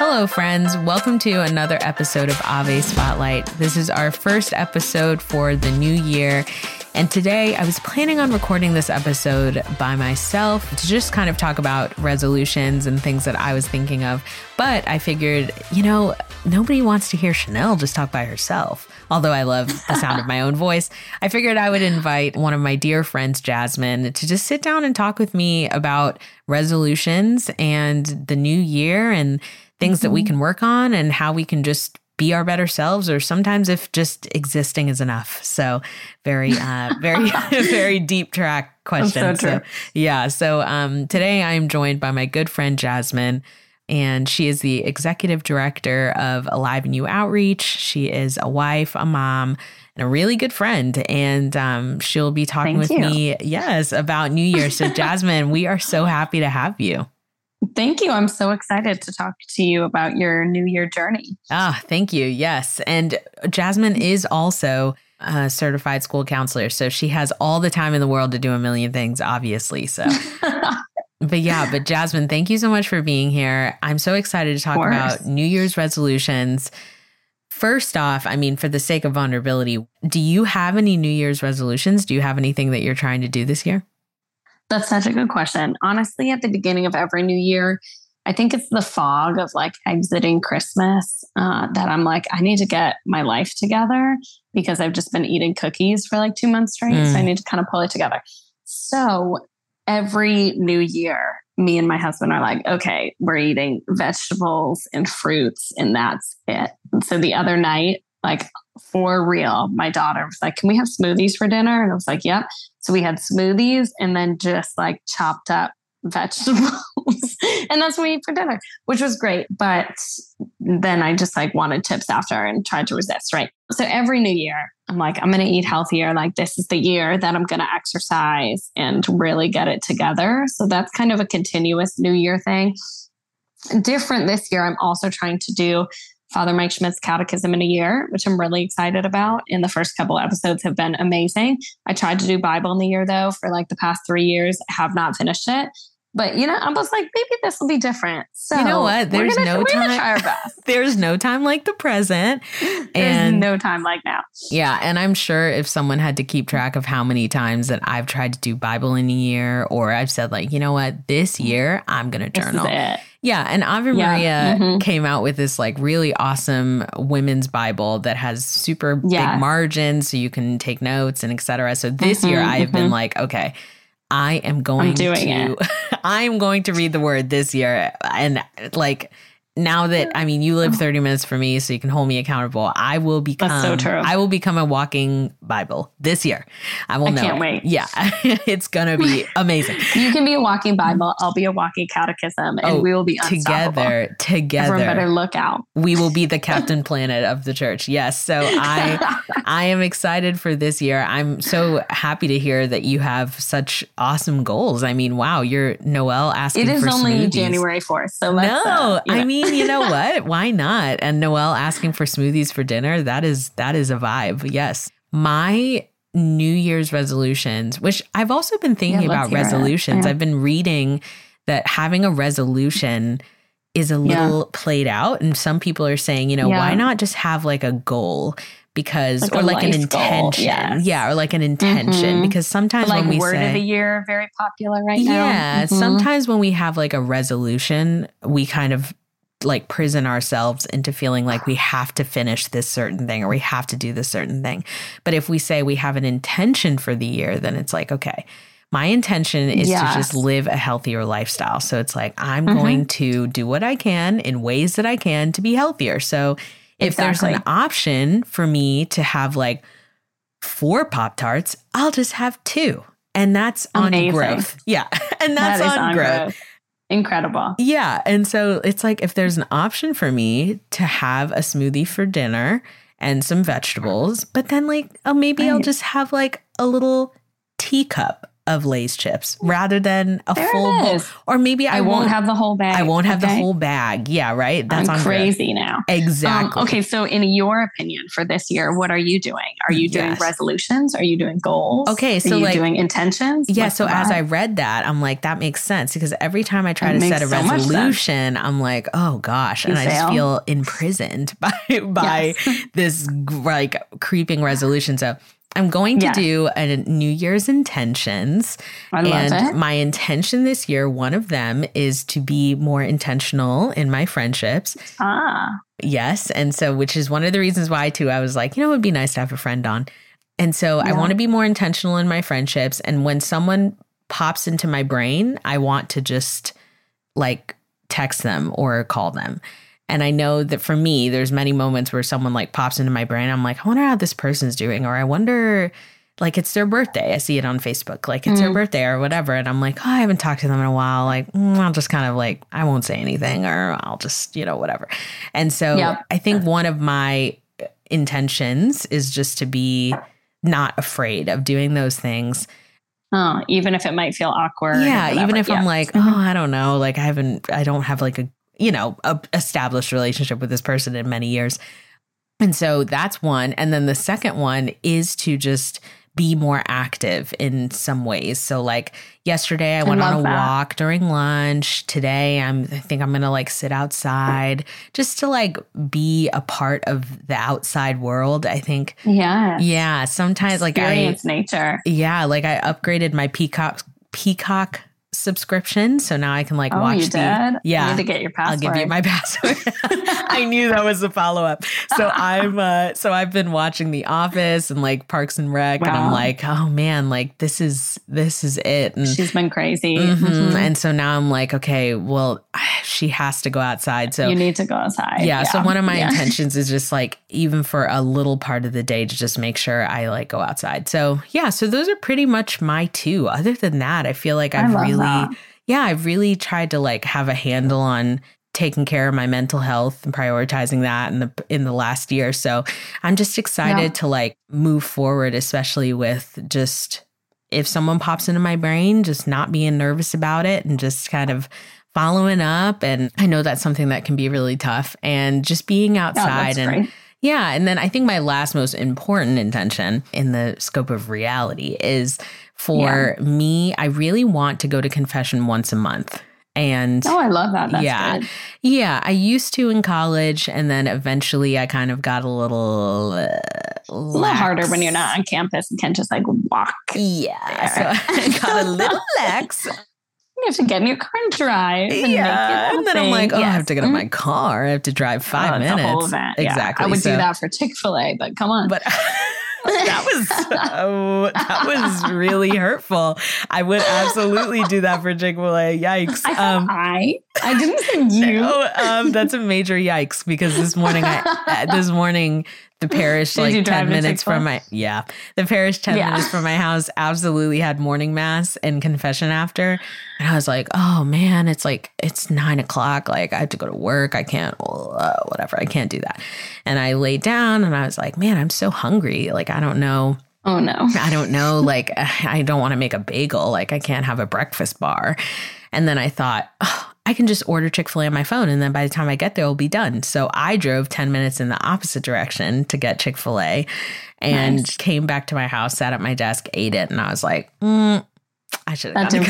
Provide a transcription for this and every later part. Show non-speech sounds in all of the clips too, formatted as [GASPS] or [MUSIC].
Hello, friends. Welcome to another episode of Ave Spotlight. This is our first episode for the new year. And today I was planning on recording this episode by myself to just kind of talk about resolutions and things that I was thinking of. But I figured, you know, nobody wants to hear Chanel just talk by herself. Although I love the sound of my own voice, I figured I would invite one of my dear friends, Jasmine, to just sit down and talk with me about resolutions and the new year and things that we can work on and how we can just be our better selves or sometimes if just existing is enough. So very uh [LAUGHS] very [LAUGHS] very deep track question. So true. yeah. So um today i'm joined by my good friend jasmine and she is the executive director of alive and you outreach. She is a wife a mom and a really good friend. And um, she'll be talking Thank with you. me yes about new year. So [LAUGHS] jasmine we are so happy to have you Thank you. I'm so excited to talk to you about your New Year journey. Ah, thank you. Yes. And Jasmine is also a certified school counselor. So she has all the time in the world to do a million things, obviously. So, [LAUGHS] but yeah, but Jasmine, thank you so much for being here. I'm so excited to talk about New Year's resolutions. First off, I mean, for the sake of vulnerability, do you have any New Year's resolutions? Do you have anything that you're trying to do this year? That's such a good question. Honestly, at the beginning of every new year, I think it's the fog of like exiting Christmas uh, that I'm like, I need to get my life together because I've just been eating cookies for like two months straight. So I Mm. need to kind of pull it together. So every new year, me and my husband are like, okay, we're eating vegetables and fruits, and that's it. And so the other night, like for real, my daughter was like, Can we have smoothies for dinner? And I was like, Yep. So we had smoothies and then just like chopped up [LAUGHS] vegetables. and that's what we eat for dinner, which was great. But then I just like wanted tips after and tried to resist. Right. So every new year, I'm like, I'm going to eat healthier. Like, this is the year that I'm going to exercise and really get it together. So that's kind of a continuous new year thing. Different this year, I'm also trying to do Father Mike Schmitz's Catechism in a year, which I'm really excited about. And the first couple episodes have been amazing. I tried to do Bible in the year though for like the past three years, have not finished it. But you know, I was like, maybe this will be different. So You know what? There's gonna- no time- try our best. [LAUGHS] There's no time like the present. [LAUGHS] There's And- no time like now. Yeah, and I'm sure if someone had to keep track of how many times that I've tried to do Bible in a year, or I've said like, you know what, this mm. year I'm gonna This is journal. Yeah, and Ave Yeah, Maria mhm. came out with this like really awesome women's Bible that has super Yes. big margins so you can take notes and etc. So this year Mhm, I have been mhm. like, okay, I am going doing to [LAUGHS] I am going to read the word this year and like now that I mean you live 30 minutes for me so you can hold me accountable I will become That's so true. I will become a walking bible this year I will I know can't it. wait. yeah [LAUGHS] it's gonna be [LAUGHS] amazing You can be a walking Bible. I'll be a walking catechism, and Oh, we will be together together Everyone better look out. we will be the captain planet of the church yes so i [LAUGHS] i am excited for this year i'm so happy to hear that you have such awesome goals i mean wow you're noel asking it is for only smoothies. January 4th. So let's, no uh, you i mean you know what why not and noel asking for smoothies for dinner that is that is a vibe yes my new year's resolutions which i've also been thinking Yeah, about resolutions Yeah. i've been reading that having a resolution is a Yeah. little played out and some people are saying you know Yeah. why not just have like a goal because Like or like an intention yes. yeah or like an intention Mhm. because sometimes like when we word say of the year, very popular right now. yeah Mhm. sometimes when we have like a resolution we kind of like prison ourselves into feeling like we have to finish this certain thing or we have to do this certain thing. But if we say we have an intention for the year then it's like okay my intention is to just live a healthier lifestyle. So it's like i'm Mhm. going to do what i can in ways that i can to be healthier. So if there's an option for me to have like four pop tarts i'll just have two. And that's on growth. Yeah. [LAUGHS] And that's That is on, growth. growth. Incredible. Yeah. And so it's like if there's an option for me to have a smoothie for dinner and some vegetables, but then like, oh, maybe I'll just have like a little teacup of Lay's chips rather than a There full bowl. Or maybe I, I won't have the whole bag. I won't have the whole bag. Yeah, right. That's I'm crazy now. Exactly. Um, okay, so in your opinion for this year, what are you doing? Are you doing Yes. resolutions? Are you doing goals? Okay, so are you like- doing intentions? Yeah, What's so as? I read that, I'm like, that makes sense because every time I try It to set a so resolution, I'm like, oh gosh, You and I just feel imprisoned [LAUGHS] by by Yes. this like creeping resolution. So I'm going to Yeah. do a New Year's intentions. I love and it. my intention this year, one of them is to be more intentional in my friendships. Ah, Yes. And so, which is one of the reasons why, too, I was like, you know, it would be nice to have a friend on. And so, I want to be more intentional in my friendships. And when someone pops into my brain, I want to just like text them or call them. And I know that for me, there's many moments where someone like pops into my brain. I'm like, I wonder how this person's doing, or I wonder, like, it's their birthday. I see it on Facebook, like it's their Mm. birthday or whatever. And I'm like, oh, I haven't talked to them in a while. Like, mm, I'll just kind of like, I won't say anything, or I'll just, you know, whatever. And so Yep. I think one of my intentions is just to be not afraid of doing those things. oh, even if it might feel awkward. Yeah, even if I'm like, Mhm. oh, I don't know, like I haven't, I don't have like a, you know, a established relationship with this person in many years. And so that's one. And then the second one is to just be more active in some ways. So like yesterday I I went on a that. walk during lunch. Today I'm I think I'm going to like sit outside just to like be a part of the outside world. I think yeah, yeah, sometimes like I experience nature. yeah, like I upgraded my Peacock Peacock subscription, so now I can like Oh, watch you the did? You yeah. need to get your password. I'll give you my [LAUGHS] password. [LAUGHS] I knew that was a follow up. So [LAUGHS] I'm uh so I've been watching The Office and like Parks and Rec and I'm like, oh man, like this is this is it. And She's been crazy. Mhm. Mhm. and so now I'm like, okay, well, [SIGHS] she has to go outside. So you need to go outside. yeah, so one of my Yeah. intentions is just like even for a little part of the day to just make sure I like go outside. So yeah, so those are pretty much my two. Other than that, I feel like I've really that. yeah, I've really tried to like have a handle on taking care of my mental health and prioritizing that in the in the last year. So I'm just excited Yeah. to like move forward, especially with just if someone pops into my brain, just not being nervous about it and just kind of following up. And I know that's something that can be really tough. And just being outside that's and great. Yeah. And then I think my last most important intention in the scope of reality is for me, I really want to go to confession once a month. And Oh, I love that. That's Yeah. good. yeah, I used to in college. And then eventually I kind of got a little, uh, a little harder when you're not on campus and can't just like walk. Yeah. So [LAUGHS] I got a little [LAUGHS] lax. Have to get in your car and drive. And yeah. And then I'm like, oh, I have to get in my car. I have to drive five Oh, minutes. Event. Yeah. Exactly. I would So- do that for Chick Fil A, but come on. But [LAUGHS] that was [LAUGHS] so, that was really hurtful. I would absolutely do that for Chick Fil A. Yikes! I Um, I. I didn't say [LAUGHS] you. no, um, that's a major yikes because this morning I uh, this morning the parish [LAUGHS] like ten minutes from my yeah the parish ten Yeah. minutes from my house absolutely had morning mass and confession after and I was like oh man it's like it's nine o'clock like I have to go to work I can't uh, whatever I can't do that and I laid down and I was like man I'm so hungry like I don't know Oh no. I don't know. [LAUGHS] Like, I don't want to make a bagel. Like, I can't have a breakfast bar. And then I thought, oh, I can just order Chick fil A on my phone. And then by the time I get there, it'll be done. So I drove 10 minutes in the opposite direction to get Chick fil A and Nice. came back to my house, sat at my desk, ate it. And I was like, mm, I should have That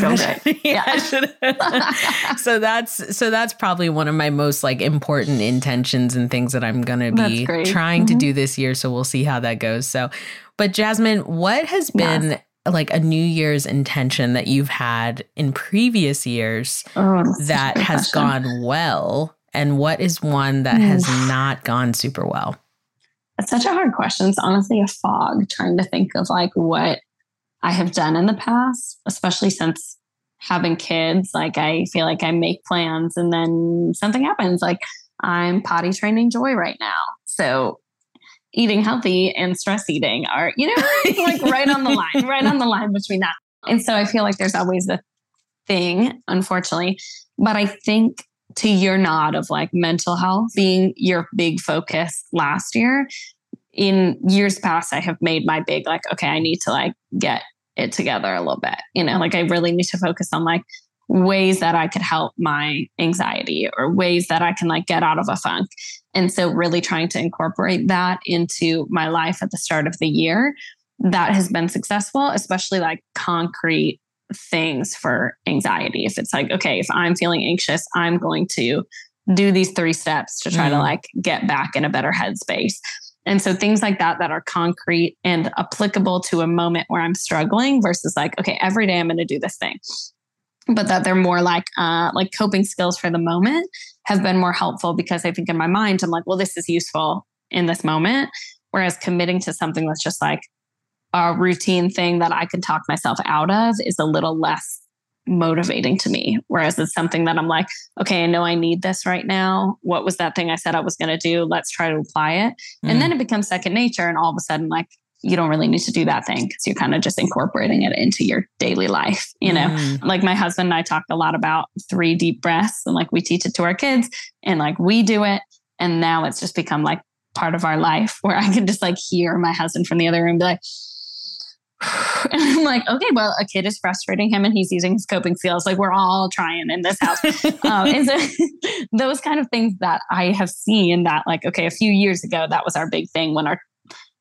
didn't [LAUGHS] yeah, Yeah. [LAUGHS] [LAUGHS] so that's so that's probably one of my most like important intentions and things that I'm gonna be trying to Mhm. do this year. So we'll see how that goes. So, but Jasmine, what has been Yes. Like a New Year's intention that you've had in previous years Oh, that's such a that has question. gone well, and what is one that has hmm. not gone super well? It's such a hard question. It's honestly a fog trying to think of like what I have done in the past, especially since having kids. Like I feel like I make plans and then something happens. Like I'm potty training Joy right now. So eating healthy and stress eating are, you know, [LAUGHS] like right on the line, right on the line between that. And so I feel like there's always the thing, unfortunately. But I think to your nod of like mental health being your big focus last year, in years past, I have made my big like, okay, I need to like get it together a little bit. You know, like I really need to focus on like ways that I could help my anxiety or ways that I can like get out of a funk. And so really trying to incorporate that into my life at the start of the year that has been successful, especially like concrete things for anxiety. If it's like, okay, if I'm feeling anxious, I'm going to do these three steps to try mm. to like get back in a better headspace. And so things like that that are concrete and applicable to a moment where I'm struggling versus like, okay, every day I'm going to do this thing. But that they're more like uh like coping skills for the moment have been more helpful because I think in my mind I'm like, well, this is useful in this moment. Whereas committing to something that's just like, a routine thing that I can talk myself out of is a little less motivating to me. Whereas it's something that I'm like, okay, I know I need this right now. What was that thing I said I was going to do? Let's try to apply it. Mm. And then it becomes second nature. And all of a sudden, like, you don't really need to do that thing because you're kind of just incorporating it into your daily life. You know, mm. like my husband and I talk a lot about three deep breaths and like we teach it to our kids and like we do it. And now it's just become like part of our life where I can just like hear my husband from the other room be like, [SIGHS] and I'm like, okay, well, a kid is frustrating him and he's using his coping skills. Like we're all trying in this house. um, and so [LAUGHS] those kind of things that I have seen that like, okay, a few years ago, that was our big thing when our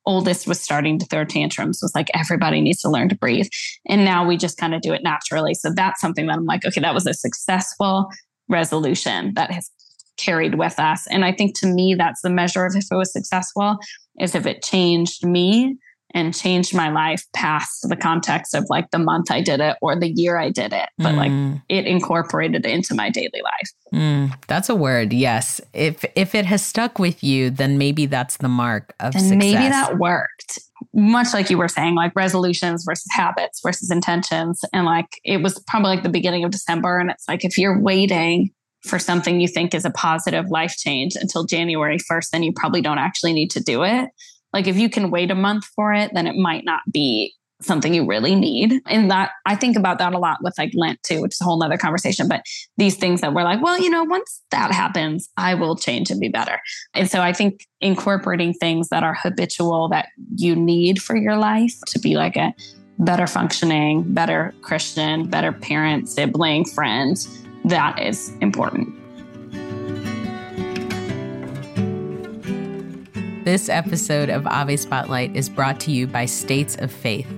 oldest was starting to throw tantrums was like, everybody needs to learn to breathe. And now we just kind of do it naturally. So that's something that I'm like, okay, that was a successful resolution that has carried with us. And I think to me, that's the measure of if it was successful is if it changed me and changed my life past the context of like the month I did it or the year I did it, but mm. like it incorporated into my daily life. Mm, that's a word. Yes. If if it has stuck with you, then maybe that's the mark of and success. Maybe that worked. Much like you were saying, like resolutions versus habits versus intentions. And like it was probably like the beginning of December. And it's like if you're waiting for something you think is a positive life change until January 1st, then you probably don't actually need to do it. Like if you can wait a month for it, then it might not be something you really need. And that I think about that a lot with like Lent too, which is a whole nother conversation. But these things that we're like, well, you know, once that happens, I will change and be better. And so I think incorporating things that are habitual that you need for your life to be like a better functioning, better Christian, better parent, sibling, friend, that is important. This episode of Ave Spotlight is brought to you by States of Faith.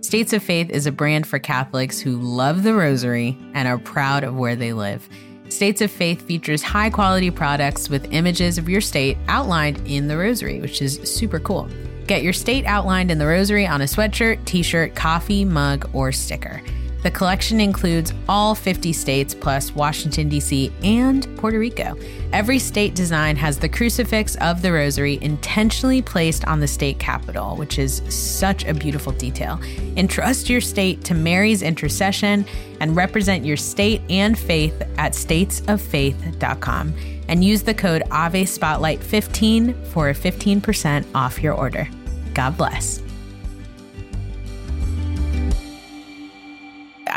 States of Faith is a brand for Catholics who love the rosary and are proud of where they live. States of Faith features high quality products with images of your state outlined in the rosary, which is super cool. Get your state outlined in the rosary on a sweatshirt, t shirt, coffee, mug, or sticker. The collection includes all 50 states plus Washington, D.C. and Puerto Rico. Every state design has the crucifix of the rosary intentionally placed on the state capitol, which is such a beautiful detail. Entrust your state to Mary's intercession and represent your state and faith at statesoffaith.com and use the code Ave Spotlight 15 for 15% off your order. God bless.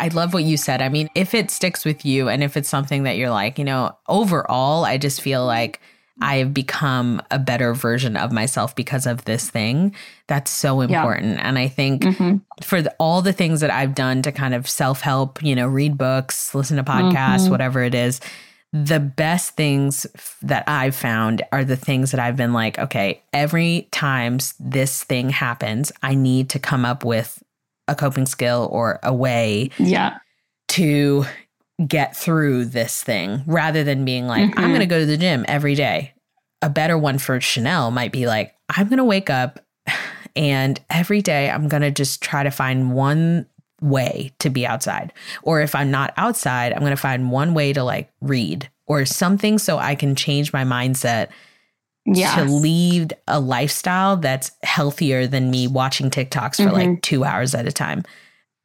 I love what you said. I mean, if it sticks with you and if it's something that you're like, you know, overall, I just feel like I have become a better version of myself because of this thing. That's so important. Yeah. And I think mm-hmm. for the, all the things that I've done to kind of self help, you know, read books, listen to podcasts, mm-hmm. whatever it is, the best things that I've found are the things that I've been like, okay, every time this thing happens, I need to come up with a coping skill or a way yeah. to get through this thing rather than being like, mm-hmm. I'm going to go to the gym every day. A better one for Chanel might be like, I'm going to wake up and every day I'm going to just try to find one way to be outside. Or if I'm not outside, I'm going to find one way to like read or something so I can change my mindset yes. to lead a lifestyle that's healthier than me watching TikToks for mm-hmm. like two hours at a time.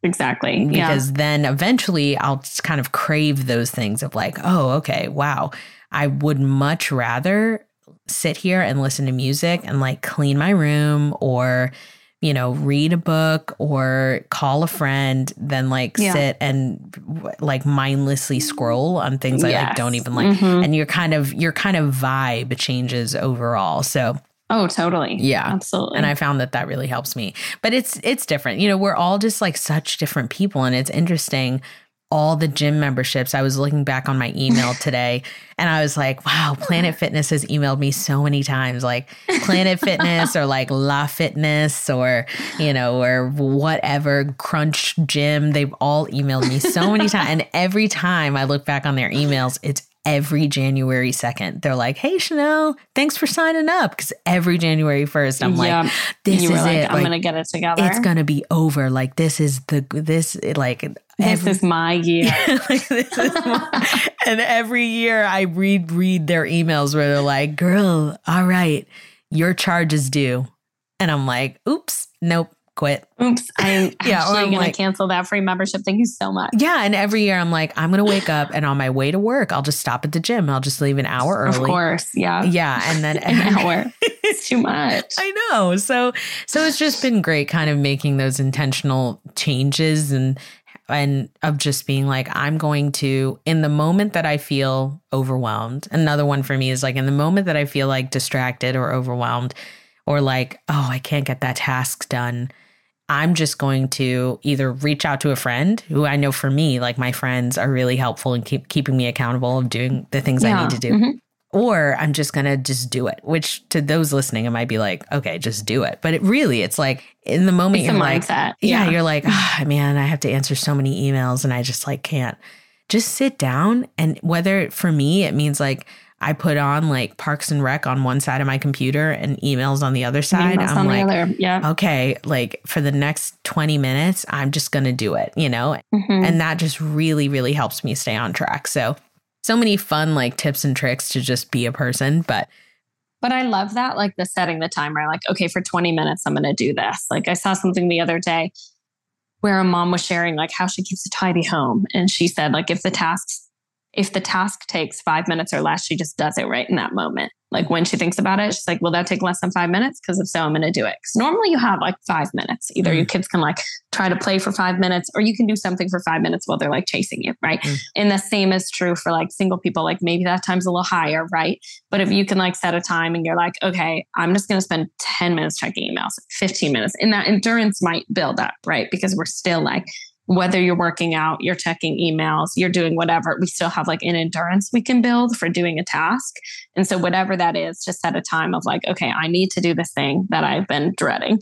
Exactly. Because yeah. then eventually I'll kind of crave those things of like, oh, okay, wow. I would much rather sit here and listen to music and like clean my room or you know, read a book or call a friend than like yeah. sit and like mindlessly scroll on things yes. I like don't even like. Mm-hmm. And you're kind of your kind of vibe changes overall. So Oh, totally. Yeah. Absolutely. And I found that that really helps me. But it's it's different. You know, we're all just like such different people and it's interesting all the gym memberships. I was looking back on my email [LAUGHS] today and I was like, wow, Planet Fitness has emailed me so many times, like Planet [LAUGHS] Fitness or like La Fitness or, you know, or whatever, Crunch Gym. They've all emailed me so many times. And every time I look back on their emails, it's every January 2nd. They're like, hey, Chanel, thanks for signing up. Because every January 1st, I'm Yeah. like, this you is like, it. I'm Like, gonna get it together. it's going to be over. Like, this is the, this, like, this is my year. [LAUGHS] like, this is my- [LAUGHS] and every year I read read their emails where they're like, "Girl, all right, your charge is due," and I'm like, "Oops, nope, quit." Oops. I'm [LAUGHS] Yeah, actually I'm gonna like- cancel that free membership. Thank you so much. Yeah, and every year I'm like, I'm gonna wake up and on my way to work, I'll just stop at the gym. I'll just leave an hour early. Of course. Yeah. Yeah, and then [LAUGHS] An hour. It's too much. [LAUGHS] I know. So so it's just been great kind of making those intentional changes and and of just being like I'm going to in the moment that I feel overwhelmed. Another one for me is like in the moment that I feel like distracted or overwhelmed or like oh I can't get that task done. I'm just going to either reach out to a friend who I know for me, like my friends are really helpful in keep keeping me accountable of doing the things I need to do Mhm. or I'm just gonna just do it. Which to those listening, it might be like, okay, just do it. But it really, it's like in the moment It's you're like, mindset. yeah, you're like, ah, man, I have to answer so many emails, and I just like can't. Just sit down, and whether for me it means like I put on like Parks and Rec on one side of my computer and emails on the other side. Emails I'm on like, the other. Yeah. okay, like for the next 20 minutes, I'm just gonna do it, you know? Mhm. and that just really really helps me stay on track so so many fun like tips and tricks to just be a person but But I love that, like the setting the timer, like, okay, for 20 minutes, I'm going to do this. Like, I saw something the other day where a mom was sharing, like, how she keeps a tidy home. And she said, like, if the tasks, if the task takes five minutes or less, she just does it right in that moment. Like, when she thinks about it, she's like, will that take less than five minutes? Because if so, I'm going to do it. Because normally you have like five minutes. Either your kids can like try to play for five minutes or you can do something for five minutes while they're like chasing you, right? Mm. And the same is true for like single people. Like, maybe that time's a little higher, right? But if you can like set a time and you're like, okay, I'm just going to spend 10 minutes checking emails, 15 minutes, and that endurance might build up, right? Because we're still like, whether you're working out, you're checking emails, you're doing whatever, we still have like an endurance we can build for doing a task. And so, whatever that is, just set a time of like, okay, I need to do this thing that I've been dreading.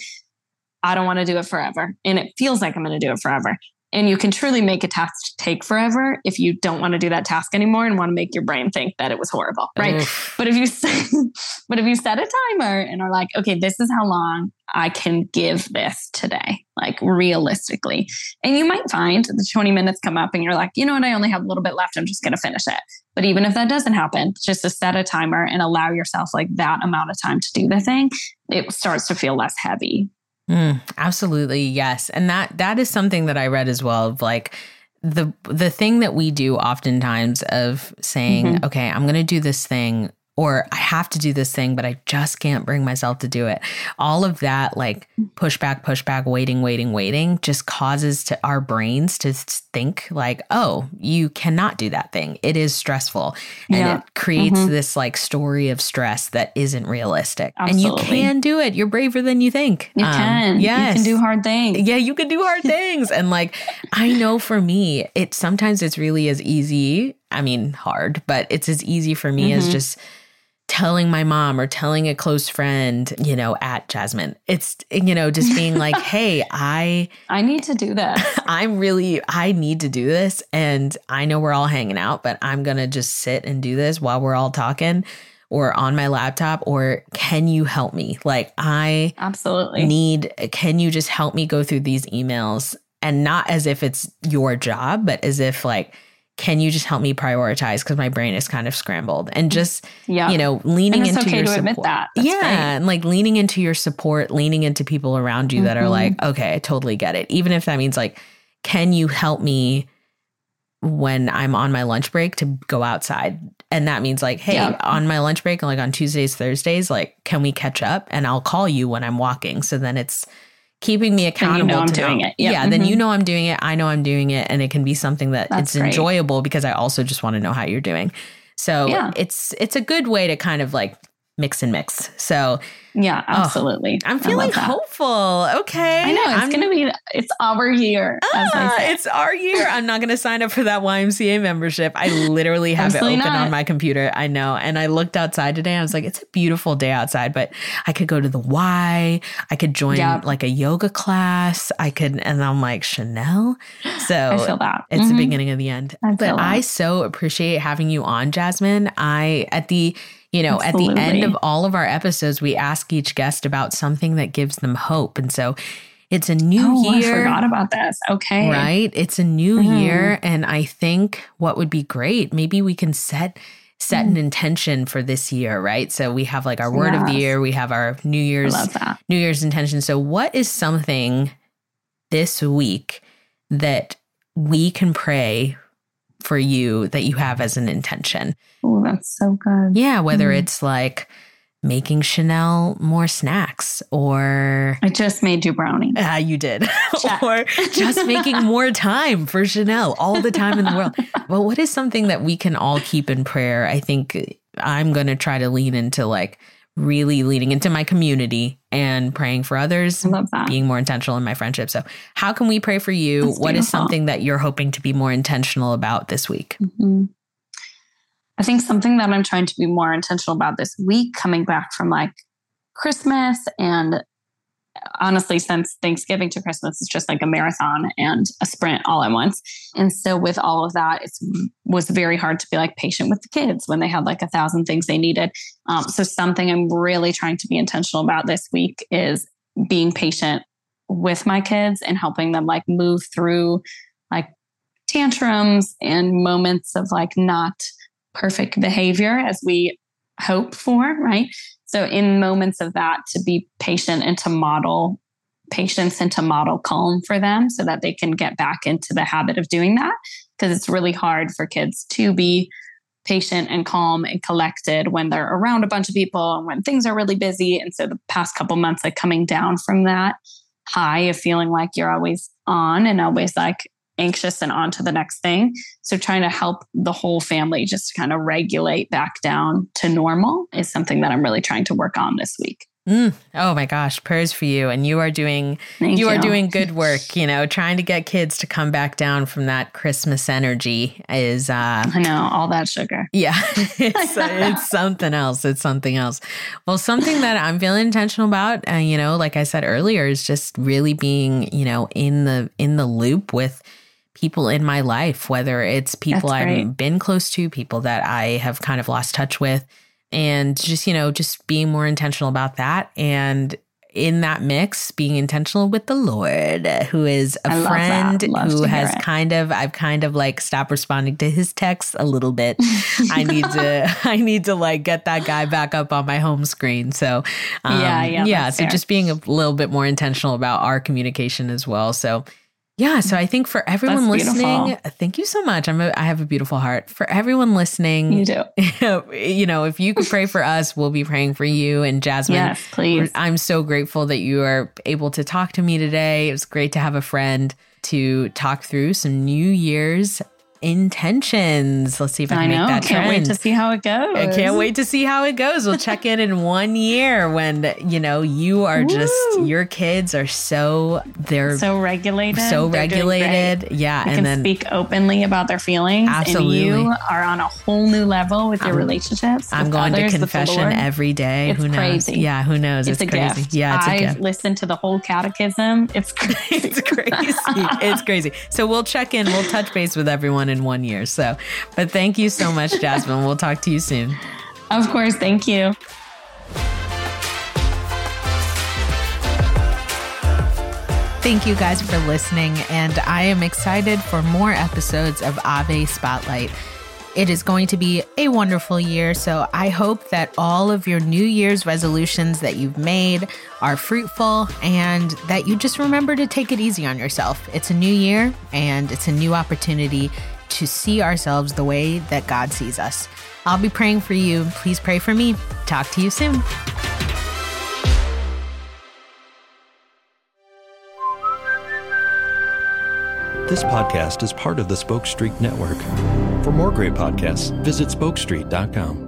I don't want to do it forever. And it feels like I'm going to do it forever. And you can truly make a task take forever if you don't want to do that task anymore and want to make your brain think that it was horrible, right? Oof. But if you [LAUGHS] but if you set a timer and are like, okay, this is how long I can give this today, like realistically, and you might find the 20 minutes come up and you're like, you know what, I only have a little bit left. I'm just going to finish it. But even if that doesn't happen, just to set a timer and allow yourself like that amount of time to do the thing, it starts to feel less heavy. Mm, absolutely, yes. And that that is something that I read as well of like the the thing that we do oftentimes of saying, Mhm. okay, I'm going to do this thing or I have to do this thing but I just can't bring myself to do it. All of that like pushback pushback waiting waiting waiting just causes to our brains to think like, "Oh, you cannot do that thing. It is stressful." And Yeah. it creates Mhm. this like story of stress that isn't realistic. And you can do it. You're braver than you think. You Um, can. Yes. You can do hard things. Yeah, you can do hard [LAUGHS] things. And like, I know for me, it sometimes it's really as easy. I mean, hard, but it's as easy for me as Mhm. just telling my mom or telling a close friend, you know, at Jasmine. It's, you know, just being like, [LAUGHS] hey, I, I need to do this. [LAUGHS] I'm really, I need to do this. And I know we're all hanging out, but I'm going to just sit and do this while we're all talking or on my laptop. Or can you help me? Like, I, Absolutely. need can you just help me go through these emails and not as if it's your job but as if like can you just help me prioritize because my brain is kind of scrambled and just yeah. you know leaning into okay your to support admit that. That's yeah great. and like leaning into your support leaning into people around you that are Mhm. like okay i totally get it even if that means like can you help me when i'm on my lunch break to go outside and that means like hey Yeah. on my lunch break like on tuesdays thursdays like can we catch up and i'll call you when i'm walking so then it's keeping me you accountable know I'm to doing it. Yep. yeah then Mhm. you know i'm doing it i know i'm doing it and it can be something that That's it's great. enjoyable because i also just want to know how you're doing so Yeah. it's it's a good way to kind of like mix and mix. So yeah, absolutely. Oh, I'm feeling hopeful. Okay. I know it's I'm, gonna be it's our year. Ah, it's our year. I'm not gonna sign up for that YMCA membership. I literally have it open not. on my computer. I know. And I looked outside today. I was like, it's a beautiful day outside, but I could go to the Y. I could join yep. like a yoga class. I could, and I'm like Chanel. So [GASPS] I feel that it's mm-hmm. the beginning of the end. I but that. I so appreciate having you on, Jasmine. I at the you know, Absolutely. at the end of all of our episodes, we ask each guest about something that gives them hope. And so it's a new oh, year. I forgot about this. Okay. Right. It's a new mm. year. And I think what would be great, maybe we can set set mm. an intention for this year, right? So we have like our word yes. of the year, we have our New Year's New Year's intention. So what is something this week that we can pray for you that you have as an intention. Oh, that's so good. Yeah, whether mm. it's like making Chanel more snacks or I just made you brownie. Ah, uh, you did. [LAUGHS] or just making more time for Chanel all the time in the world. Well, what is something that we can all keep in prayer? I think I'm going to try to lean into like really leaning into my community and praying for others, being more intentional in my friendship. So, how can we pray for you? That's what beautiful. is something that you're hoping to be more intentional about this week? Mm-hmm. I think something that I'm trying to be more intentional about this week, coming back from like Christmas and honestly, since Thanksgiving to Christmas, it's just like a marathon and a sprint all at once. And so, with all of that, it was very hard to be like patient with the kids when they had like a thousand things they needed. Um, so, something I'm really trying to be intentional about this week is being patient with my kids and helping them like move through like tantrums and moments of like not perfect behavior as we hope for, right? So, in moments of that, to be patient and to model patience and to model calm for them so that they can get back into the habit of doing that. Because it's really hard for kids to be patient and calm and collected when they're around a bunch of people and when things are really busy. And so, the past couple months, like coming down from that high of feeling like you're always on and always like anxious and on to the next thing. So trying to help the whole family just kind of regulate back down to normal is something that I'm really trying to work on this week. Mm. Oh my gosh, prayers for you. And you are doing you, you, are doing good work, you know, trying to get kids to come back down from that Christmas energy is uh I know, all that sugar. Yeah. [LAUGHS] [LAUGHS] It's it's something else. It's something else. Well, something that I'm feeling intentional about, uh, you know, like I said earlier is just really being, you know, in the in the loop with people in my life, whether it's people I've been close to, people that I have kind of lost touch with, and just, you know, just being more intentional about that. And in that mix, being intentional with the Lord, who is a friend who has kind of, I've kind of like stopped responding to his texts a little bit. [LAUGHS] I need to, [LAUGHS] I need to like get that guy back up on my home screen. So, um, yeah, yeah, yeah. So fair. just being a little bit more intentional about our communication as well. So, yeah, so I think for everyone That's listening, beautiful. thank you so much. I'm a, I have a beautiful heart. For everyone listening, you do. [LAUGHS] you know, if you could pray for us, we'll be praying for you and Jasmine. Yes, please. I'm so grateful that you are able to talk to me today. It was great to have a friend to talk through some New Year's intentions. Let's see if I can I know. make that can't trend. wait to see how it goes. I can't wait to see how it goes. We'll check in in one year when you know you are Woo. just your kids are so they're so regulated, so regulated. Yeah, they and then speak openly about their feelings. Absolutely, and you are on a whole new level with your I'm, relationships. I'm going others, to confession every day. It's who knows? Crazy. Yeah, who knows? It's, it's crazy. Gift. Yeah, it's a gift. listened to the whole catechism. It's [LAUGHS] crazy. it's crazy. it's crazy. So we'll check in. We'll touch base with everyone in one year. So but thank you so much, [LAUGHS] Jasmine. we'll talk to you soon. Of course. Thank you. Thank you guys for listening, and I am excited for more episodes of Ave Spotlight. It is going to be a wonderful year, so I hope that all of your New Year's resolutions that you've made are fruitful and that you just remember to take it easy on yourself. It's a new year and it's a new opportunity to see ourselves the way that God sees us. I'll be praying for you. Please pray for me. Talk to you soon. This podcast is part of the Spoke Street Network. For more great podcasts, visit spokestreet.com.